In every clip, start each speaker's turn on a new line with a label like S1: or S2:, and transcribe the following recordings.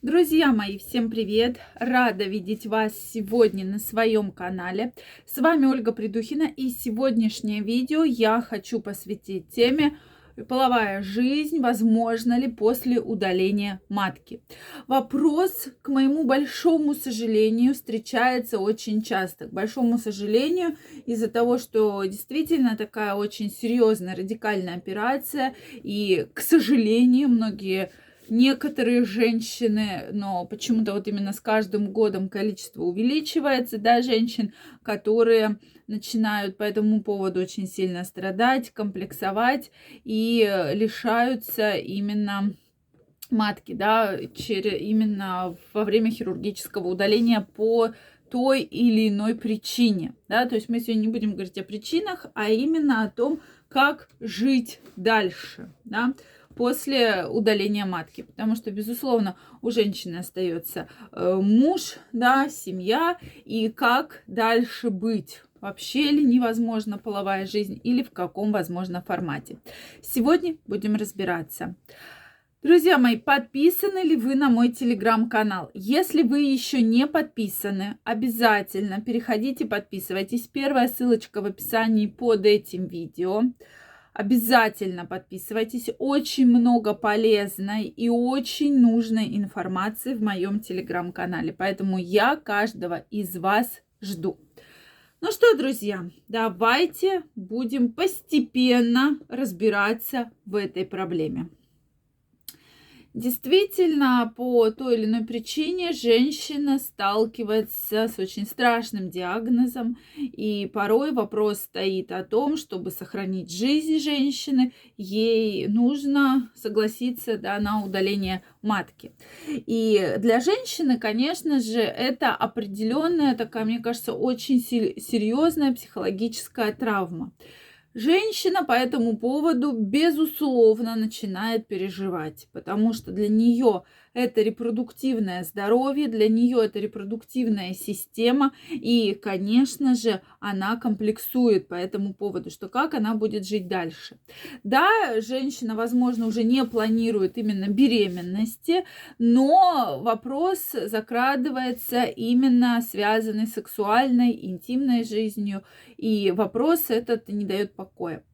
S1: Друзья мои, всем привет! Рада видеть вас сегодня на своем канале. С вами Ольга Придухина и сегодняшнее видео я хочу посвятить теме половая жизнь, возможно ли после удаления матки. Вопрос, к моему большому сожалению, встречается очень часто. К большому сожалению, из-за того, что действительно такая очень серьезная радикальная операция, и, к сожалению, многие некоторые женщины, но почему-то вот именно с каждым годом количество увеличивается, да, женщин, которые начинают по этому поводу очень сильно страдать, комплексовать и лишаются именно матки, да, через, именно во время хирургического удаления по той или иной причине, да, то есть мы сегодня не будем говорить о причинах, а именно о том, как жить дальше, да, после удаления матки. Потому что, безусловно, у женщины остается э, муж, да, семья, и как дальше быть вообще ли невозможна половая жизнь или в каком возможно формате. Сегодня будем разбираться. Друзья мои, подписаны ли вы на мой телеграм-канал? Если вы еще не подписаны, обязательно переходите, подписывайтесь. Первая ссылочка в описании под этим видео. Обязательно подписывайтесь. Очень много полезной и очень нужной информации в моем телеграм-канале. Поэтому я каждого из вас жду. Ну что, друзья, давайте будем постепенно разбираться в этой проблеме. Действительно, по той или иной причине женщина сталкивается с очень страшным диагнозом, и порой вопрос стоит о том, чтобы сохранить жизнь женщины, ей нужно согласиться да, на удаление матки. И для женщины, конечно же, это определенная такая, мне кажется, очень серьезная психологическая травма. Женщина по этому поводу, безусловно, начинает переживать, потому что для нее это репродуктивное здоровье, для нее это репродуктивная система, и, конечно же, она комплексует по этому поводу, что как она будет жить дальше. Да, женщина, возможно, уже не планирует именно беременности, но вопрос закрадывается именно связанный с сексуальной, интимной жизнью, и вопрос этот не дает покоя.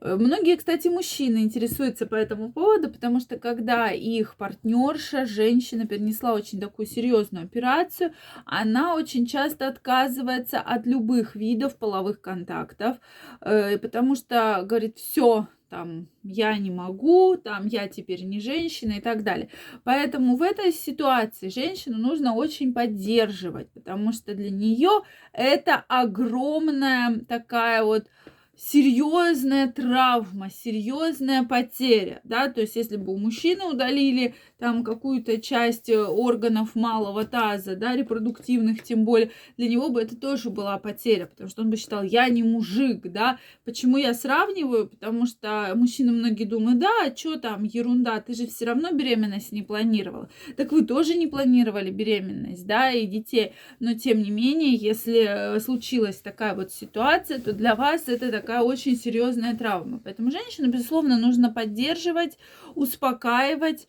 S1: Многие, кстати, мужчины интересуются по этому поводу, потому что когда их партнерша, женщина перенесла очень такую серьезную операцию, она очень часто отказывается от любых видов половых контактов, э, потому что говорит, все, там, я не могу, там, я теперь не женщина и так далее. Поэтому в этой ситуации женщину нужно очень поддерживать, потому что для нее это огромная такая вот серьезная травма, серьезная потеря, да, то есть если бы у мужчины удалили там какую-то часть э, органов малого таза, да, репродуктивных, тем более, для него бы это тоже была потеря, потому что он бы считал, я не мужик, да, почему я сравниваю, потому что мужчины многие думают, да, а что там, ерунда, ты же все равно беременность не планировала, так вы тоже не планировали беременность, да, и детей, но тем не менее, если э, случилась такая вот ситуация, то для вас это такая очень серьезная травма, поэтому женщину, безусловно, нужно поддерживать, успокаивать,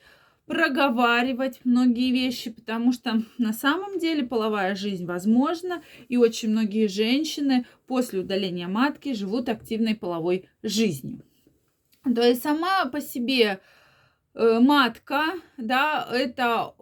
S1: проговаривать многие вещи, потому что на самом деле половая жизнь возможна, и очень многие женщины после удаления матки живут активной половой жизнью. То есть сама по себе э, матка, да, это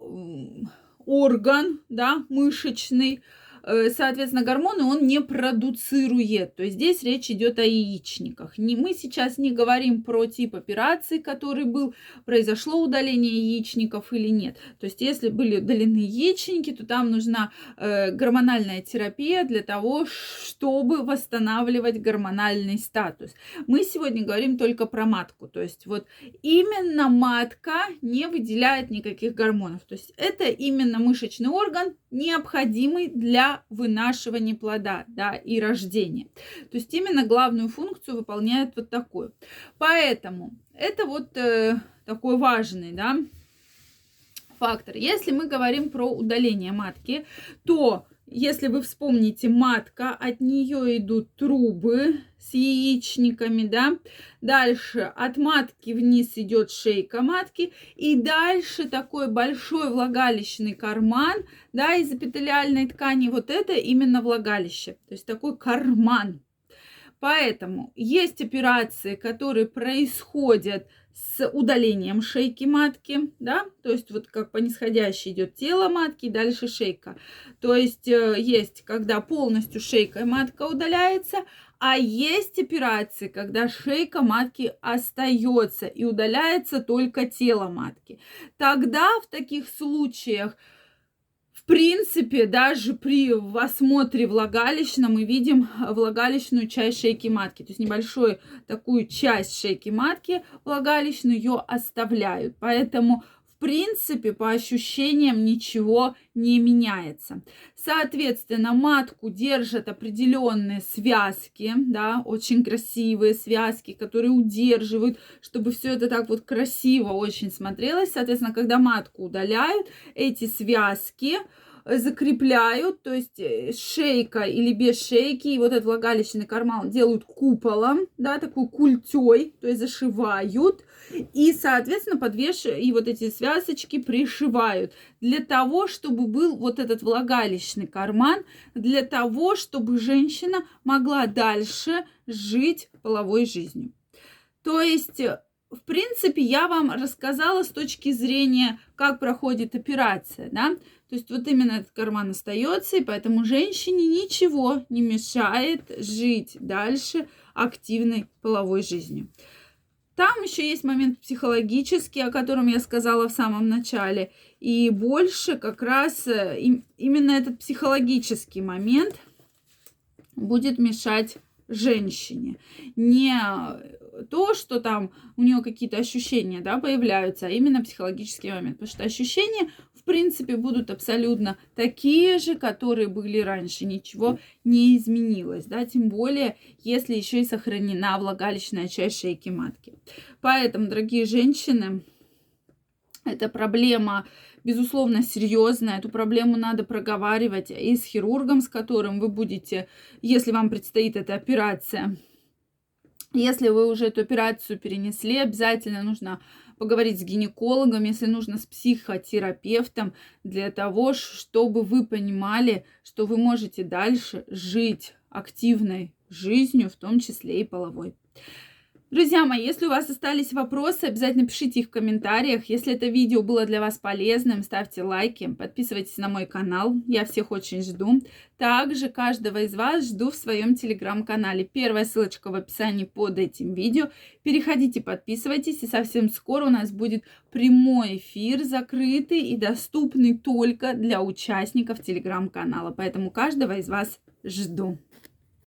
S1: орган, да, мышечный, соответственно, гормоны он не продуцирует. То есть здесь речь идет о яичниках. Не, мы сейчас не говорим про тип операции, который был, произошло удаление яичников или нет. То есть если были удалены яичники, то там нужна э, гормональная терапия для того, чтобы восстанавливать гормональный статус. Мы сегодня говорим только про матку. То есть вот именно матка не выделяет никаких гормонов. То есть это именно мышечный орган, необходимый для вынашивания плода, да, и рождения. То есть именно главную функцию выполняет вот такую. Поэтому это вот э, такой важный, да, фактор. Если мы говорим про удаление матки, то если вы вспомните, матка, от нее идут трубы с яичниками, да. Дальше от матки вниз идет шейка матки. И дальше такой большой влагалищный карман, да, из эпителиальной ткани. Вот это именно влагалище. То есть такой карман. Поэтому есть операции, которые происходят с удалением шейки матки, да, то есть вот как по нисходящей идет тело матки, дальше шейка. То есть э, есть, когда полностью шейка матка удаляется, а есть операции, когда шейка матки остается и удаляется только тело матки. Тогда в таких случаях принципе, даже при осмотре влагалища мы видим влагалищную часть шейки матки. То есть небольшую такую часть шейки матки влагалищную ее оставляют. Поэтому в принципе, по ощущениям ничего не меняется. Соответственно, матку держат определенные связки, да, очень красивые связки, которые удерживают, чтобы все это так вот красиво очень смотрелось. Соответственно, когда матку удаляют, эти связки закрепляют, то есть э, шейка или без шейки, и вот этот влагалищный карман делают куполом, да, такой культей, то есть зашивают, и, соответственно, подвешивают, и вот эти связочки пришивают для того, чтобы был вот этот влагалищный карман, для того, чтобы женщина могла дальше жить половой жизнью. То есть в принципе, я вам рассказала с точки зрения, как проходит операция, да. То есть вот именно этот карман остается, и поэтому женщине ничего не мешает жить дальше активной половой жизнью. Там еще есть момент психологический, о котором я сказала в самом начале. И больше как раз э, именно этот психологический момент будет мешать женщине. Не то, что там у нее какие-то ощущения да, появляются, а именно психологический момент. Потому что ощущения, в принципе, будут абсолютно такие же, которые были раньше. Ничего не изменилось. Да? Тем более, если еще и сохранена влагалищная часть шейки матки. Поэтому, дорогие женщины, эта проблема, безусловно, серьезная. Эту проблему надо проговаривать и с хирургом, с которым вы будете, если вам предстоит эта операция, если вы уже эту операцию перенесли, обязательно нужно поговорить с гинекологом, если нужно с психотерапевтом, для того, чтобы вы понимали, что вы можете дальше жить активной жизнью, в том числе и половой. Друзья мои, если у вас остались вопросы, обязательно пишите их в комментариях. Если это видео было для вас полезным, ставьте лайки, подписывайтесь на мой канал. Я всех очень жду. Также каждого из вас жду в своем телеграм-канале. Первая ссылочка в описании под этим видео. Переходите, подписывайтесь, и совсем скоро у нас будет прямой эфир, закрытый и доступный только для участников телеграм-канала. Поэтому каждого из вас жду.